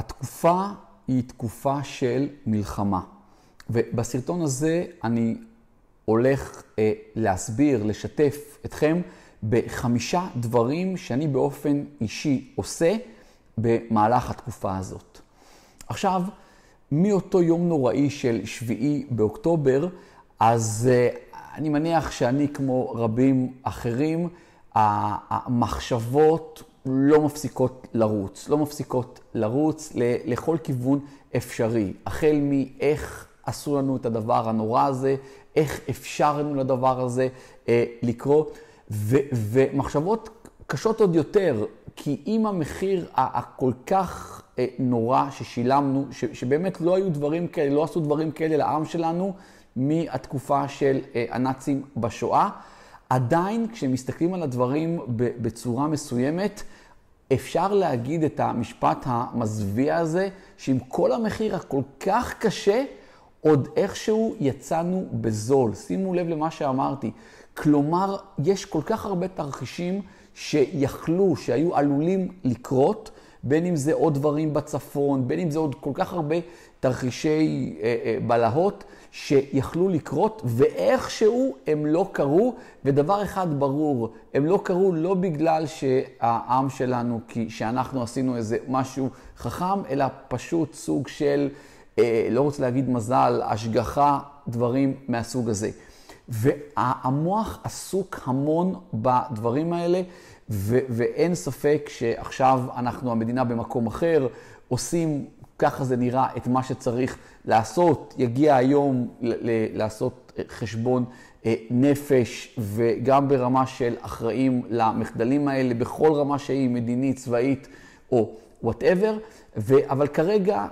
התקופה היא תקופה של מלחמה. ובסרטון הזה אני הולך אה, להסביר, לשתף אתכם בחמישה דברים שאני באופן אישי עושה במהלך התקופה הזאת. עכשיו, מאותו יום נוראי של שביעי באוקטובר, אז אה, אני מניח שאני כמו רבים אחרים, המחשבות לא מפסיקות לרוץ, לא מפסיקות לרוץ לכל כיוון אפשרי, החל מאיך עשו לנו את הדבר הנורא הזה, איך אפשרנו לדבר הזה אה, לקרות, ו, ומחשבות קשות עוד יותר, כי אם המחיר הכל כך אה, נורא ששילמנו, ש, שבאמת לא היו דברים כאלה, לא עשו דברים כאלה לעם שלנו מהתקופה של אה, הנאצים בשואה, עדיין כשמסתכלים על הדברים בצורה מסוימת, אפשר להגיד את המשפט המזוויע הזה, שעם כל המחיר הכל כך קשה, עוד איכשהו יצאנו בזול. שימו לב למה שאמרתי. כלומר, יש כל כך הרבה תרחישים שיכלו, שהיו עלולים לקרות, בין אם זה עוד דברים בצפון, בין אם זה עוד כל כך הרבה תרחישי אה, אה, בלהות שיכלו לקרות, ואיכשהו הם לא קרו, ודבר אחד ברור, הם לא קרו לא בגלל שהעם שלנו, כי שאנחנו עשינו איזה משהו חכם, אלא פשוט סוג של, אה, לא רוצה להגיד מזל, השגחה, דברים מהסוג הזה. והמוח עסוק המון בדברים האלה, ו- ואין ספק שעכשיו אנחנו המדינה במקום אחר, עושים, ככה זה נראה, את מה שצריך לעשות. יגיע היום לעשות חשבון אה, נפש, וגם ברמה של אחראים למחדלים האלה, בכל רמה שהיא, מדינית, צבאית או וואטאבר. אבל כרגע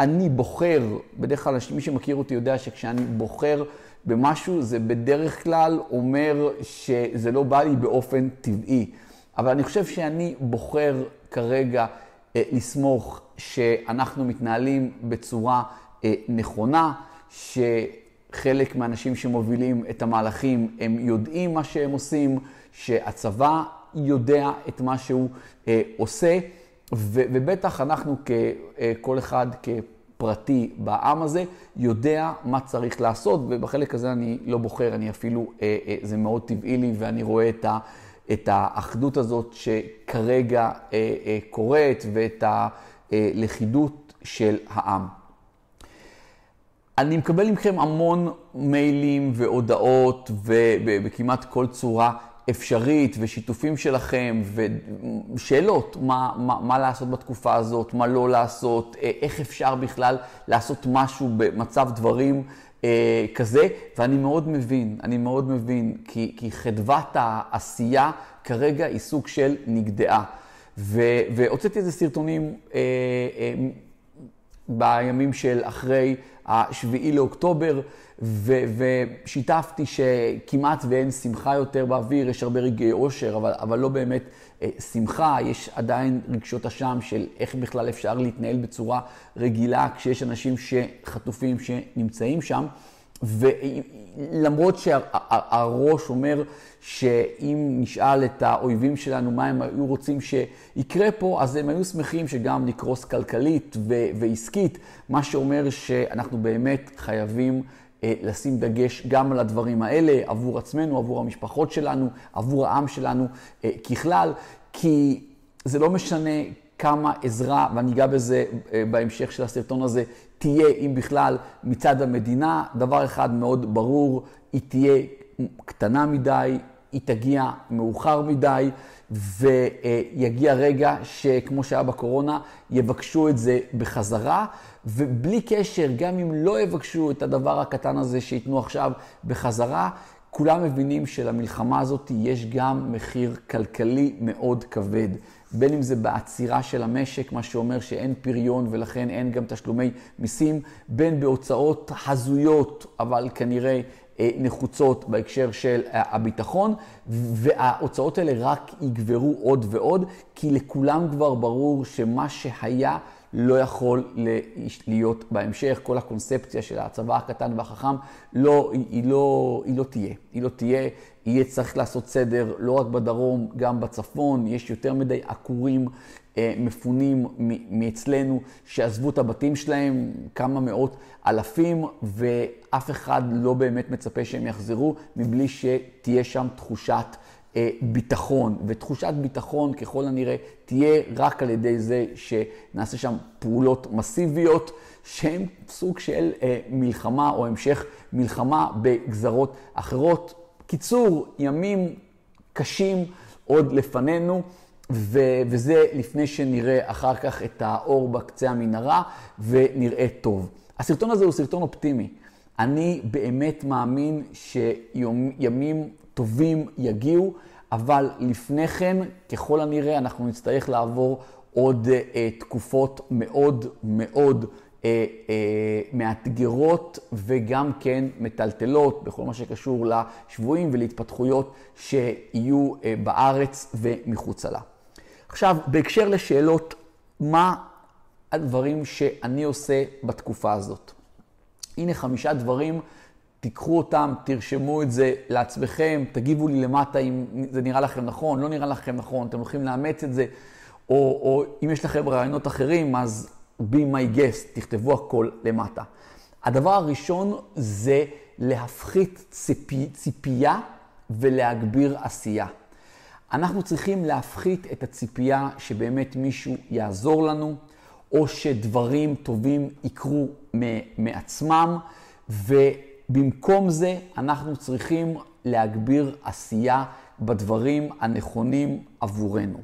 אני בוחר, בדרך כלל מי שמכיר אותי יודע שכשאני בוחר במשהו, זה בדרך כלל אומר שזה לא בא לי באופן טבעי. אבל אני חושב שאני בוחר כרגע אה, לסמוך שאנחנו מתנהלים בצורה אה, נכונה, שחלק מהאנשים שמובילים את המהלכים הם יודעים מה שהם עושים, שהצבא יודע את מה שהוא אה, עושה, ובטח אנחנו ככל אה, אחד כפרטי בעם הזה יודע מה צריך לעשות, ובחלק הזה אני לא בוחר, אני אפילו, אה, אה, זה מאוד טבעי לי ואני רואה את. את האחדות הזאת שכרגע אה, אה, קורית ואת הלכידות של העם. אני מקבל מכם המון מיילים והודעות וכמעט כל צורה אפשרית ושיתופים שלכם ושאלות, מה, מה, מה לעשות בתקופה הזאת, מה לא לעשות, אה, איך אפשר בכלל לעשות משהו במצב דברים אה, כזה, ואני מאוד מבין, אני מאוד מבין, כי, כי חדוות העשייה כרגע היא סוג של נגדעה. והוצאתי איזה סרטונים אה, אה, בימים של אחרי השביעי לאוקטובר, ו, ושיתפתי שכמעט ואין שמחה יותר באוויר, יש הרבה רגעי אושר, אבל, אבל לא באמת אה, שמחה, יש עדיין רגשות אשם של איך בכלל אפשר להתנהל בצורה רגילה כשיש אנשים שחטופים שנמצאים שם. ולמרות שהראש אומר שאם נשאל את האויבים שלנו מה הם היו רוצים שיקרה פה, אז הם היו שמחים שגם נקרוס כלכלית ועסקית, מה שאומר שאנחנו באמת חייבים אה, לשים דגש גם על הדברים האלה, עבור עצמנו, עבור המשפחות שלנו, עבור העם שלנו אה, ככלל, כי זה לא משנה כמה עזרה, ואני אגע בזה אה, בהמשך של הסרטון הזה, תהיה, אם בכלל, מצד המדינה. דבר אחד מאוד ברור, היא תהיה קטנה מדי, היא תגיע מאוחר מדי, ויגיע רגע שכמו שהיה בקורונה, יבקשו את זה בחזרה, ובלי קשר, גם אם לא יבקשו את הדבר הקטן הזה שייתנו עכשיו בחזרה, כולם מבינים שלמלחמה הזאת יש גם מחיר כלכלי מאוד כבד. בין אם זה בעצירה של המשק, מה שאומר שאין פריון ולכן אין גם תשלומי מיסים, בין בהוצאות הזויות, אבל כנראה אה, נחוצות בהקשר של אה, הביטחון, וההוצאות האלה רק יגברו עוד ועוד, כי לכולם כבר ברור שמה שהיה לא יכול להיות בהמשך. כל הקונספציה של הצבא הקטן והחכם, לא, היא, היא, לא, היא לא תהיה. היא לא תהיה, יהיה צריך לעשות סדר לא רק בדרום, גם בצפון. יש יותר מדי עקורים אה, מפונים מאצלנו שעזבו את הבתים שלהם, כמה מאות אלפים, ואף אחד לא באמת מצפה שהם יחזרו מבלי שתהיה שם תחושת אה, ביטחון. ותחושת ביטחון ככל הנראה תהיה רק על ידי זה שנעשה שם פעולות מסיביות. שהן סוג של אה, מלחמה או המשך מלחמה בגזרות אחרות. קיצור, ימים קשים עוד לפנינו, ו- וזה לפני שנראה אחר כך את האור בקצה המנהרה ונראה טוב. הסרטון הזה הוא סרטון אופטימי. אני באמת מאמין שימים טובים יגיעו, אבל לפני כן, ככל הנראה, אנחנו נצטרך לעבור עוד אה, תקופות מאוד מאוד אה, אה, מאתגרות וגם כן מטלטלות בכל מה שקשור לשבויים ולהתפתחויות שיהיו אה, בארץ ומחוצה לה. עכשיו, בהקשר לשאלות, מה הדברים שאני עושה בתקופה הזאת? הנה חמישה דברים, תיקחו אותם, תרשמו את זה לעצמכם, תגיבו לי למטה אם זה נראה לכם נכון, לא נראה לכם נכון, אתם הולכים לאמץ את זה, או, או אם יש לכם רעיונות אחרים, אז be my guest, תכתבו הכל למטה. הדבר הראשון זה להפחית ציפי, ציפייה ולהגביר עשייה. אנחנו צריכים להפחית את הציפייה שבאמת מישהו יעזור לנו, או שדברים טובים יקרו מעצמם, ובמקום זה אנחנו צריכים להגביר עשייה בדברים הנכונים עבורנו.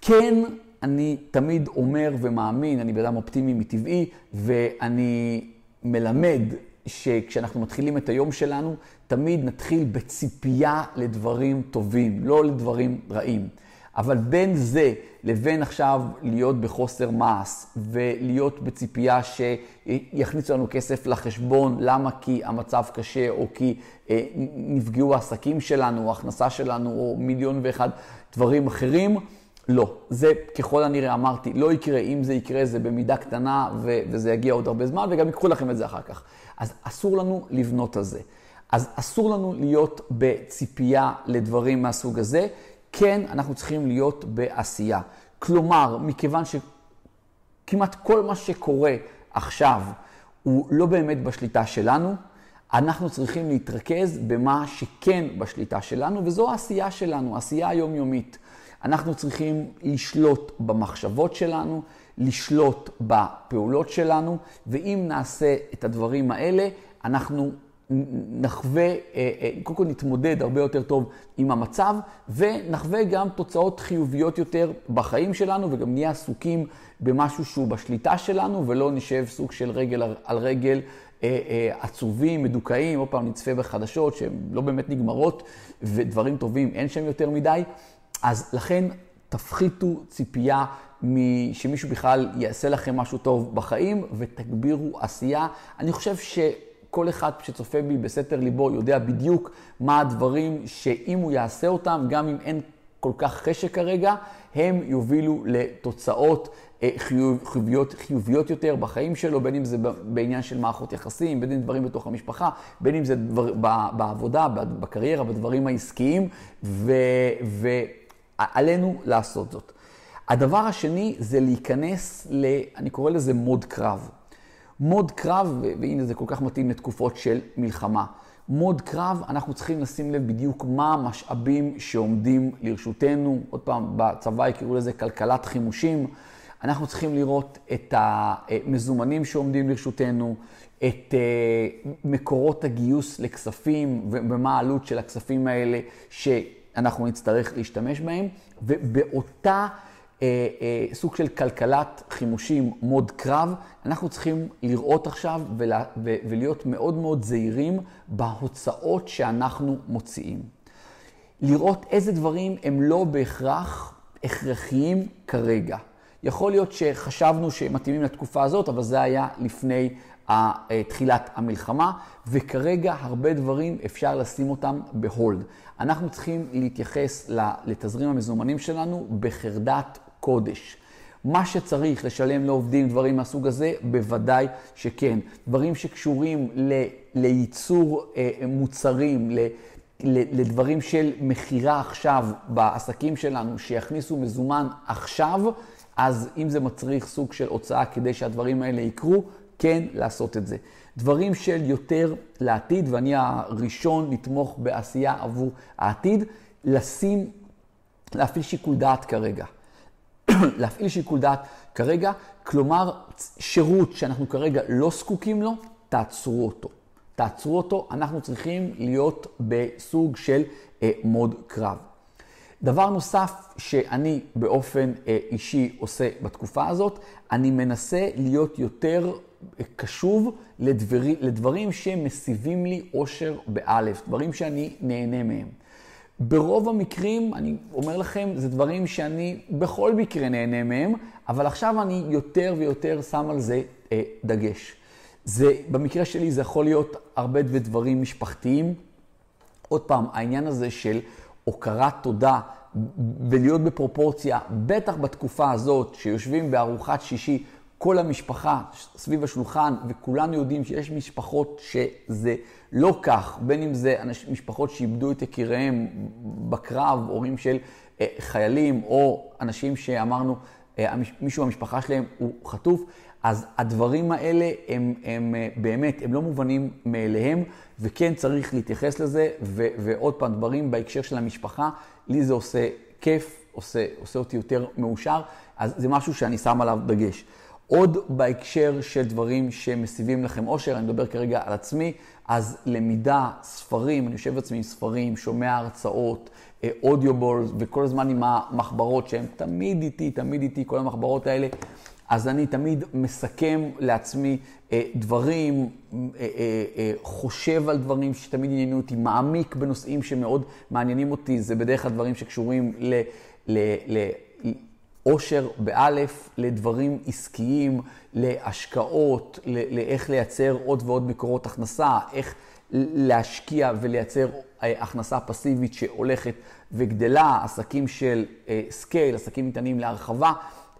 כן, אני תמיד אומר ומאמין, אני בן אדם אופטימי מטבעי, ואני מלמד שכשאנחנו מתחילים את היום שלנו, תמיד נתחיל בציפייה לדברים טובים, לא לדברים רעים. אבל בין זה לבין עכשיו להיות בחוסר מעש ולהיות בציפייה שיכניסו לנו כסף לחשבון, למה? כי המצב קשה או כי אה, נפגעו העסקים שלנו, ההכנסה שלנו, או מיליון ואחד דברים אחרים. לא. זה ככל הנראה אמרתי, לא יקרה. אם זה יקרה, זה במידה קטנה, ו- וזה יגיע עוד הרבה זמן, וגם ייקחו לכם את זה אחר כך. אז אסור לנו לבנות על זה. אז אסור לנו להיות בציפייה לדברים מהסוג הזה. כן, אנחנו צריכים להיות בעשייה. כלומר, מכיוון שכמעט כל מה שקורה עכשיו הוא לא באמת בשליטה שלנו, אנחנו צריכים להתרכז במה שכן בשליטה שלנו, וזו העשייה שלנו, עשייה היומיומית. אנחנו צריכים לשלוט במחשבות שלנו, לשלוט בפעולות שלנו, ואם נעשה את הדברים האלה, אנחנו נחווה, אה, אה, קודם כל נתמודד הרבה יותר טוב עם המצב, ונחווה גם תוצאות חיוביות יותר בחיים שלנו, וגם נהיה עסוקים במשהו שהוא בשליטה שלנו, ולא נשב סוג של רגל על רגל. אה, עצובים, מדוכאים, עוד פעם נצפה בחדשות שהן לא באמת נגמרות, ודברים טובים אין שם יותר מדי. אז לכן תפחיתו ציפייה שמישהו בכלל יעשה לכם משהו טוב בחיים ותגבירו עשייה. אני חושב שכל אחד שצופה בי בסתר ליבו יודע בדיוק מה הדברים שאם הוא יעשה אותם, גם אם אין כל כך חשק כרגע, הם יובילו לתוצאות אה, חיוביות, חיוביות יותר בחיים שלו, בין אם זה בעניין של מערכות יחסים, בין אם דברים בתוך המשפחה, בין אם זה דבר, בעבודה, בקריירה, בדברים העסקיים, ו, ועלינו לעשות זאת. הדבר השני זה להיכנס ל... אני קורא לזה מוד קרב. מוד קרב, והנה זה כל כך מתאים לתקופות של מלחמה. מוד קרב, אנחנו צריכים לשים לב בדיוק מה המשאבים שעומדים לרשותנו. עוד פעם, בצבא יקראו לזה כלכלת חימושים. אנחנו צריכים לראות את המזומנים שעומדים לרשותנו, את אה, מקורות הגיוס לכספים ומה העלות של הכספים האלה שאנחנו נצטרך להשתמש בהם, ובאותה אה, אה, סוג של כלכלת חימושים מוד קרב, אנחנו צריכים לראות עכשיו ולה, ו, ולהיות מאוד מאוד זהירים בהוצאות שאנחנו מוציאים. לראות איזה דברים הם לא בהכרח הכרחיים כרגע. יכול להיות שחשבנו שהם מתאימים לתקופה הזאת, אבל זה היה לפני תחילת המלחמה, וכרגע הרבה דברים אפשר לשים אותם בהולד. אנחנו צריכים להתייחס לתזרים המזומנים שלנו בחרדת קודש. מה שצריך לשלם לעובדים, דברים מהסוג הזה, בוודאי שכן. דברים שקשורים ל, לייצור אה, מוצרים, ל, לדברים של מכירה עכשיו בעסקים שלנו, שיכניסו מזומן עכשיו, אז אם זה מצריך סוג של הוצאה כדי שהדברים האלה יקרו, כן לעשות את זה. דברים של יותר לעתיד, ואני הראשון לתמוך בעשייה עבור העתיד, לשים, להפעיל שיקול דעת כרגע. להפעיל שיקול דעת כרגע, כלומר, שירות שאנחנו כרגע לא זקוקים לו, תעצרו אותו. תעצרו אותו, אנחנו צריכים להיות בסוג של אה, מוד קרב. דבר נוסף שאני באופן אה, אישי עושה בתקופה הזאת, אני מנסה להיות יותר קשוב לדברי, לדברים שמסיבים לי אושר באלף, דברים שאני נהנה מהם. ברוב המקרים, אני אומר לכם, זה דברים שאני בכל מקרה נהנה מהם, אבל עכשיו אני יותר ויותר שם על זה אה, דגש. זה, במקרה שלי זה יכול להיות הרבה דברים משפחתיים. עוד פעם, העניין הזה של הוקרת תודה ולהיות בפרופורציה, בטח בתקופה הזאת שיושבים בארוחת שישי כל המשפחה סביב השולחן, וכולנו יודעים שיש משפחות שזה לא כך, בין אם זה משפחות שאיבדו את יקיריהם בקרב, הורים של אה, חיילים, או אנשים שאמרנו, אה, מישהו במשפחה שלהם הוא חטוף, אז הדברים האלה הם, הם אה, באמת, הם לא מובנים מאליהם, וכן צריך להתייחס לזה, ו, ועוד פעם, דברים בהקשר של המשפחה, לי זה עושה כיף, עושה, עושה אותי יותר מאושר, אז זה משהו שאני שם עליו דגש. עוד בהקשר של דברים שמסיבים לכם אושר, אני מדבר כרגע על עצמי, אז למידה, ספרים, אני יושב עצמי עם ספרים, שומע הרצאות, אודיובולס, וכל הזמן עם המחברות שהן תמיד איתי, תמיד איתי, כל המחברות האלה. אז אני תמיד מסכם לעצמי אה, דברים, אה, אה, חושב על דברים שתמיד עניינו אותי, מעמיק בנושאים שמאוד מעניינים אותי. זה בדרך כלל דברים שקשורים ל... ל, ל אושר באלף לדברים עסקיים, להשקעות, לאיך לייצר עוד ועוד מקורות הכנסה, איך להשקיע ולייצר הכנסה פסיבית שהולכת וגדלה, עסקים של scale, עסקים ניתנים להרחבה.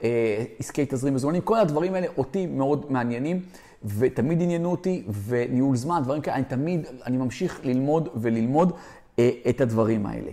אה, עסקי תזרים מזומנים, כל הדברים האלה אותי מאוד מעניינים, ותמיד עניינו אותי, וניהול זמן, דברים כאלה, אני תמיד, אני ממשיך ללמוד וללמוד אה, את הדברים האלה.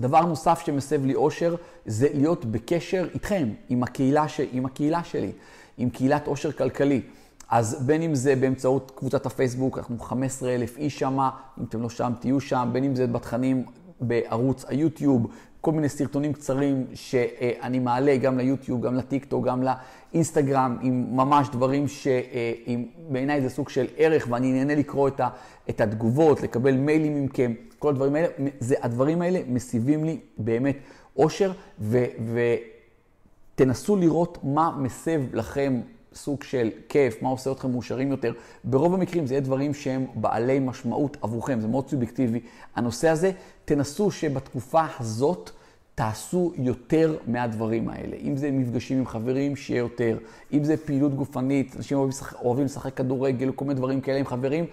דבר נוסף שמסב לי אושר, זה להיות בקשר איתכם, עם הקהילה, ש... עם הקהילה שלי, עם קהילת אושר כלכלי. אז בין אם זה באמצעות קבוצת הפייסבוק, אנחנו 15 אלף איש שם, אם אתם לא שם, תהיו שם, בין אם זה בתכנים בערוץ היוטיוב, כל מיני סרטונים קצרים שאני מעלה גם ליוטיוב, גם לטיקטוק, גם לאינסטגרם, עם ממש דברים שבעיניי זה סוג של ערך, ואני נהנה לקרוא את, ה, את התגובות, לקבל מיילים מכם, כל הדברים האלה, זה, הדברים האלה מסיבים לי באמת אושר, ותנסו לראות מה מסב לכם סוג של כיף, מה עושה אתכם מאושרים יותר. ברוב המקרים זה יהיה דברים שהם בעלי משמעות עבורכם, זה מאוד סובייקטיבי. הנושא הזה, תנסו שבתקופה הזאת תעשו יותר מהדברים האלה. אם זה מפגשים עם חברים, שיהיה יותר. אם זה פעילות גופנית, אנשים אוהבים לשחק, אוהבים לשחק כדורגל, כל מיני דברים כאלה עם חברים,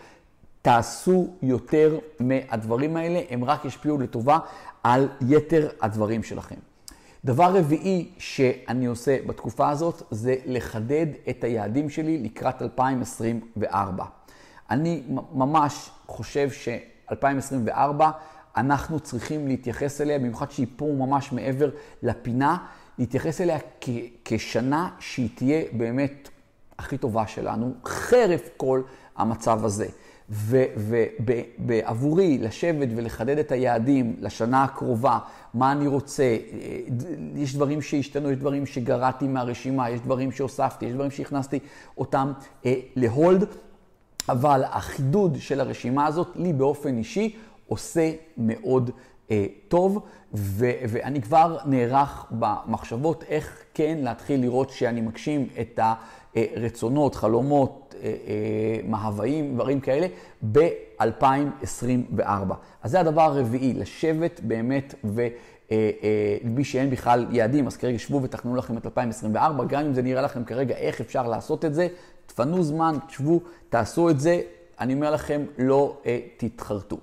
תעשו יותר מהדברים האלה, הם רק ישפיעו לטובה על יתר הדברים שלכם. דבר רביעי שאני עושה בתקופה הזאת זה לחדד את היעדים שלי לקראת 2024. אני ממש חושב ש-2024, אנחנו צריכים להתייחס אליה, במיוחד שהיא פה ממש מעבר לפינה, להתייחס אליה כשנה שהיא תהיה באמת הכי טובה שלנו, חרף כל המצב הזה. ועבורי לשבת ולחדד את היעדים לשנה הקרובה, מה אני רוצה, אה, יש דברים שהשתנו, יש דברים שגרעתי מהרשימה, יש דברים שהוספתי, יש דברים שהכנסתי אותם אה, להולד, אבל החידוד של הרשימה הזאת, לי באופן אישי, עושה מאוד אה, טוב, ו- ואני כבר נערך במחשבות איך כן להתחיל לראות שאני מגשים את הרצונות, חלומות, מהוואים, דברים כאלה, ב-2024. אז זה הדבר הרביעי, לשבת באמת ו... מי שאין בכלל יעדים, אז כרגע שבו ותכנו לכם את 2024, גם אם זה נראה לכם כרגע איך אפשר לעשות את זה, תפנו זמן, תשבו, תעשו את זה, אני אומר לכם, לא אה, תתחרטו.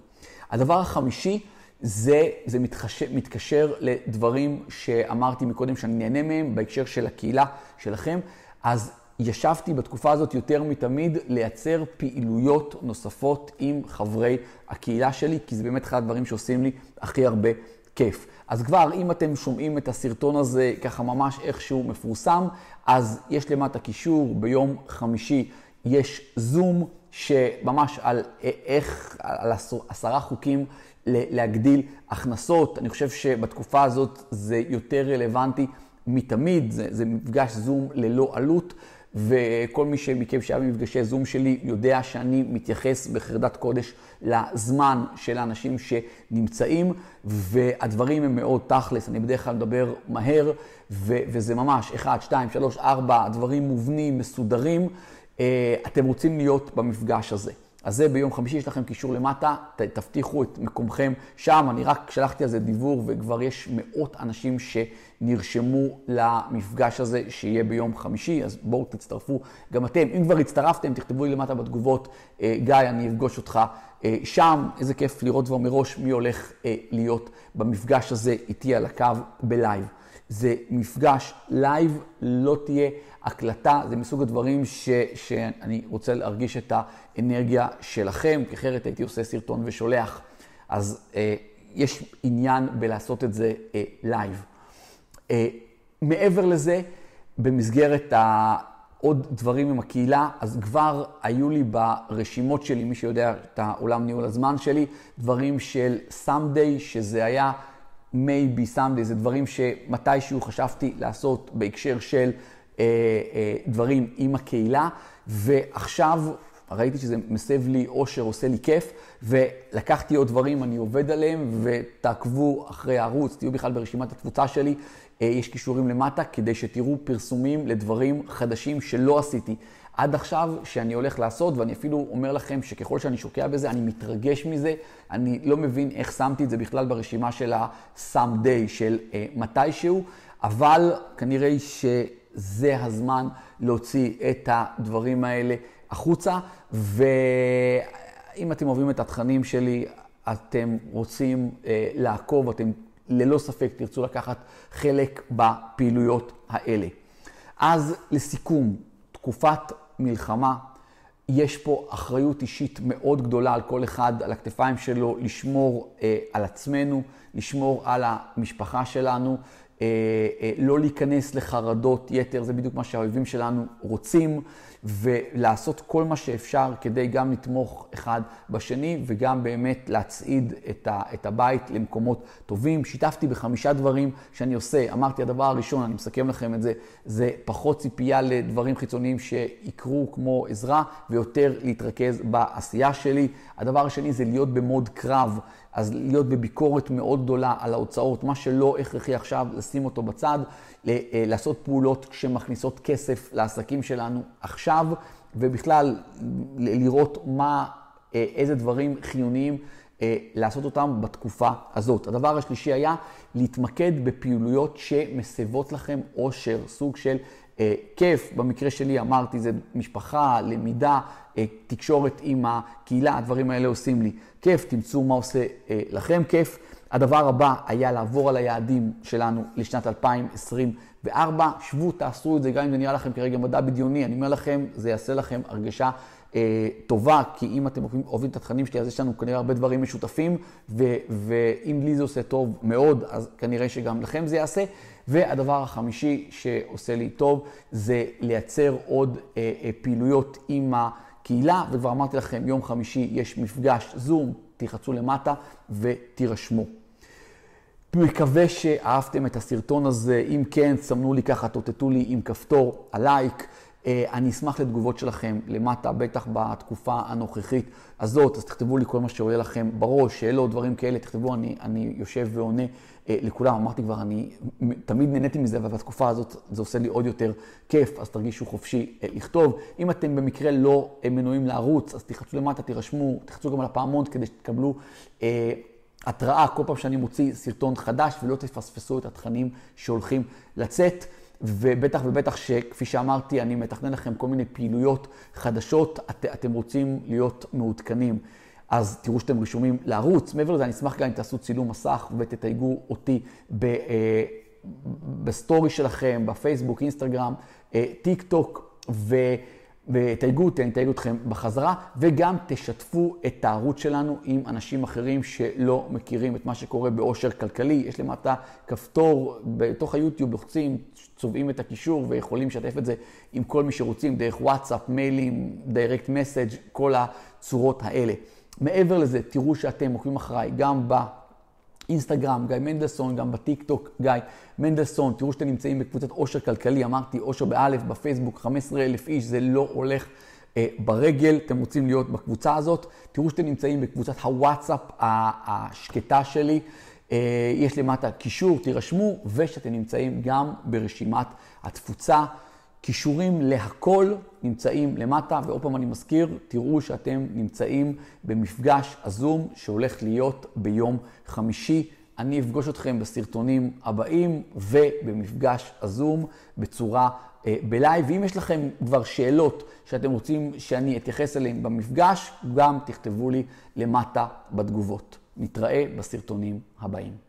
הדבר החמישי, זה, זה מתחשר, מתקשר לדברים שאמרתי מקודם שאני נהנה מהם בהקשר של הקהילה שלכם. אז ישבתי בתקופה הזאת יותר מתמיד לייצר פעילויות נוספות עם חברי הקהילה שלי, כי זה באמת אחד הדברים שעושים לי הכי הרבה כיף. אז כבר, אם אתם שומעים את הסרטון הזה ככה ממש איכשהו מפורסם, אז יש למטה קישור, ביום חמישי יש זום, שממש על איך, על עשרה חוקים להגדיל הכנסות. אני חושב שבתקופה הזאת זה יותר רלוונטי מתמיד, זה, זה מפגש זום ללא עלות. וכל מי מכם שהיה במפגשי זום שלי יודע שאני מתייחס בחרדת קודש לזמן של האנשים שנמצאים, והדברים הם מאוד תכלס, אני בדרך כלל מדבר מהר, ו- וזה ממש 1, 2, 3, 4, הדברים מובנים, מסודרים. אה, אתם רוצים להיות במפגש הזה. אז זה ביום חמישי, יש לכם קישור למטה, ת, תבטיחו את מקומכם שם. אני רק שלחתי על זה דיוור, וכבר יש מאות אנשים שנרשמו למפגש הזה שיהיה ביום חמישי, אז בואו תצטרפו גם אתם. אם כבר הצטרפתם, תכתבו לי למטה בתגובות, אה, גיא, אני אפגוש אותך אה, שם. איזה כיף לראות כבר מראש מי הולך אה, להיות במפגש הזה איתי על הקו ב live. זה מפגש live, לא תהיה הקלטה, זה מסוג הדברים ש, שאני רוצה להרגיש את האנרגיה שלכם, כי אחרת הייתי עושה סרטון ושולח. אז אה, יש עניין בלעשות את זה אה, live. אה, מעבר לזה, במסגרת ה... עוד דברים עם הקהילה, אז כבר היו לי ברשימות שלי, מי שיודע את העולם ניהול הזמן שלי, דברים של סאמדיי, שזה היה maybe someday, זה דברים שמתישהו חשבתי לעשות בהקשר של אה, אה, דברים עם הקהילה, ועכשיו ראיתי שזה מסב לי אושר, עושה לי כיף, ולקחתי עוד דברים, אני עובד עליהם, ותעקבו אחרי הערוץ, תהיו בכלל ברשימת התפוצה שלי, אה, יש קישורים למטה, כדי שתראו פרסומים לדברים חדשים שלא עשיתי. עד עכשיו שאני הולך לעשות, ואני אפילו אומר לכם שככל שאני שוקע בזה, אני מתרגש מזה. אני לא מבין איך שמתי את זה בכלל ברשימה של ה-some day של אה, מתישהו, אבל כנראה שזה הזמן להוציא את הדברים האלה החוצה. ואם אתם אוהבים את התכנים שלי, אתם רוצים אה, לעקוב, אתם ללא ספק תרצו לקחת חלק בפעילויות האלה. אז לסיכום, תקופת מלחמה, יש פה אחריות אישית מאוד גדולה על כל אחד, על הכתפיים שלו, לשמור אה, על עצמנו, לשמור על המשפחה שלנו, לא להיכנס לחרדות יתר, זה בדיוק מה שהאויבים שלנו רוצים, ולעשות כל מה שאפשר כדי גם לתמוך אחד בשני וגם באמת להצעיד את, ה, את הבית למקומות טובים. שיתפתי בחמישה דברים שאני עושה. אמרתי, הדבר הראשון, אני מסכם לכם את זה, זה פחות ציפייה לדברים חיצוניים שיקרו כמו עזרה, ויותר להתרכז בעשייה שלי. הדבר השני זה להיות במוד קרב. אז להיות בביקורת מאוד גדולה על ההוצאות, מה שלא הכרחי עכשיו, לשים אותו בצד, אה, לעשות פעולות שמכניסות כסף לעסקים שלנו עכשיו, ובכלל לראות מה, אה, איזה דברים חיוניים אה, לעשות אותם בתקופה הזאת. הדבר השלישי היה להתמקד בפעילויות שמסבות לכם אושר, סוג של אה, כיף, במקרה שלי אמרתי, זה משפחה, למידה, אה, תקשורת עם הקהילה, הדברים האלה עושים לי כיף, תמצאו מה עושה אה, לכם כיף. הדבר הבא היה לעבור על היעדים שלנו לשנת 2024. שבו, תעשו את זה, גם אם זה נראה לכם כרגע מדע בדיוני, אני אומר לכם, זה יעשה לכם הרגשה אה, טובה, כי אם אתם אוהבים, אוהבים את התכנים שלי, אז יש לנו כנראה הרבה דברים משותפים, ו, ואם לי זה עושה טוב מאוד, אז כנראה שגם לכם זה יעשה. והדבר החמישי שעושה לי טוב, זה לייצר עוד אה, אה, פעילויות עם הקהילה, וכבר אמרתי לכם, יום חמישי יש מפגש זום, תלחצו למטה ותירשמו. מקווה שאהבתם את הסרטון הזה, אם כן, סמנו לי ככה, תוטטו לי עם כפתור הלייק. אה, אני אשמח לתגובות שלכם למטה, בטח בתקופה הנוכחית הזאת, אז תכתבו לי כל מה שעולה לכם בראש, שאלות, דברים כאלה, תכתבו, אני, אני יושב ועונה לכולם. אמרתי כבר, אני תמיד נהניתי מזה, אבל בתקופה הזאת זה עושה לי עוד יותר כיף, אז תרגישו חופשי אה, לכתוב. אם אתם במקרה לא מנויים לערוץ, אז תחצו למטה, תירשמו, תחצו גם על הפעמון כדי שתקבלו... אה, התראה כל פעם שאני מוציא סרטון חדש ולא תפספסו את התכנים שהולכים לצאת. ובטח ובטח שכפי שאמרתי, אני מתכנן לכם כל מיני פעילויות חדשות, את, אתם רוצים להיות מעודכנים. אז תראו שאתם רשומים לערוץ. מעבר לזה, אני אשמח גם אם תעשו צילום מסך ותתייגו אותי ב, אה, בסטורי שלכם, בפייסבוק, אינסטגרם, אה, טיק טוק. ו... ותייגו אותי, אני אתייג אתכם בחזרה, וגם תשתפו את הערוץ שלנו עם אנשים אחרים שלא מכירים את מה שקורה באושר כלכלי. יש למטה כפתור בתוך היוטיוב, לוחצים, צובעים את הקישור ויכולים לשתף את זה עם כל מי שרוצים, דרך וואטסאפ, מיילים, direct message, כל הצורות האלה. מעבר לזה, תראו שאתם עוקבים אחריי גם ב... אינסטגרם, גיא מנדלסון, גם בטיק טוק, גיא מנדלסון, תראו שאתם נמצאים בקבוצת עושר כלכלי, אמרתי עושר באלף, בפייסבוק, 15 אלף איש, זה לא הולך אה, ברגל, אתם רוצים להיות בקבוצה הזאת, תראו שאתם נמצאים בקבוצת הוואטסאפ השקטה שלי, אה, יש למטה קישור, תירשמו, ושאתם נמצאים גם ברשימת התפוצה. כישורים להכל נמצאים למטה, ועוד פעם אני מזכיר, תראו שאתם נמצאים במפגש הזום שהולך להיות ביום חמישי. אני אפגוש אתכם בסרטונים הבאים ובמפגש הזום בצורה אה, בלייב. ואם יש לכם כבר שאלות שאתם רוצים שאני אתייחס אליהן במפגש, גם תכתבו לי למטה בתגובות. נתראה בסרטונים הבאים.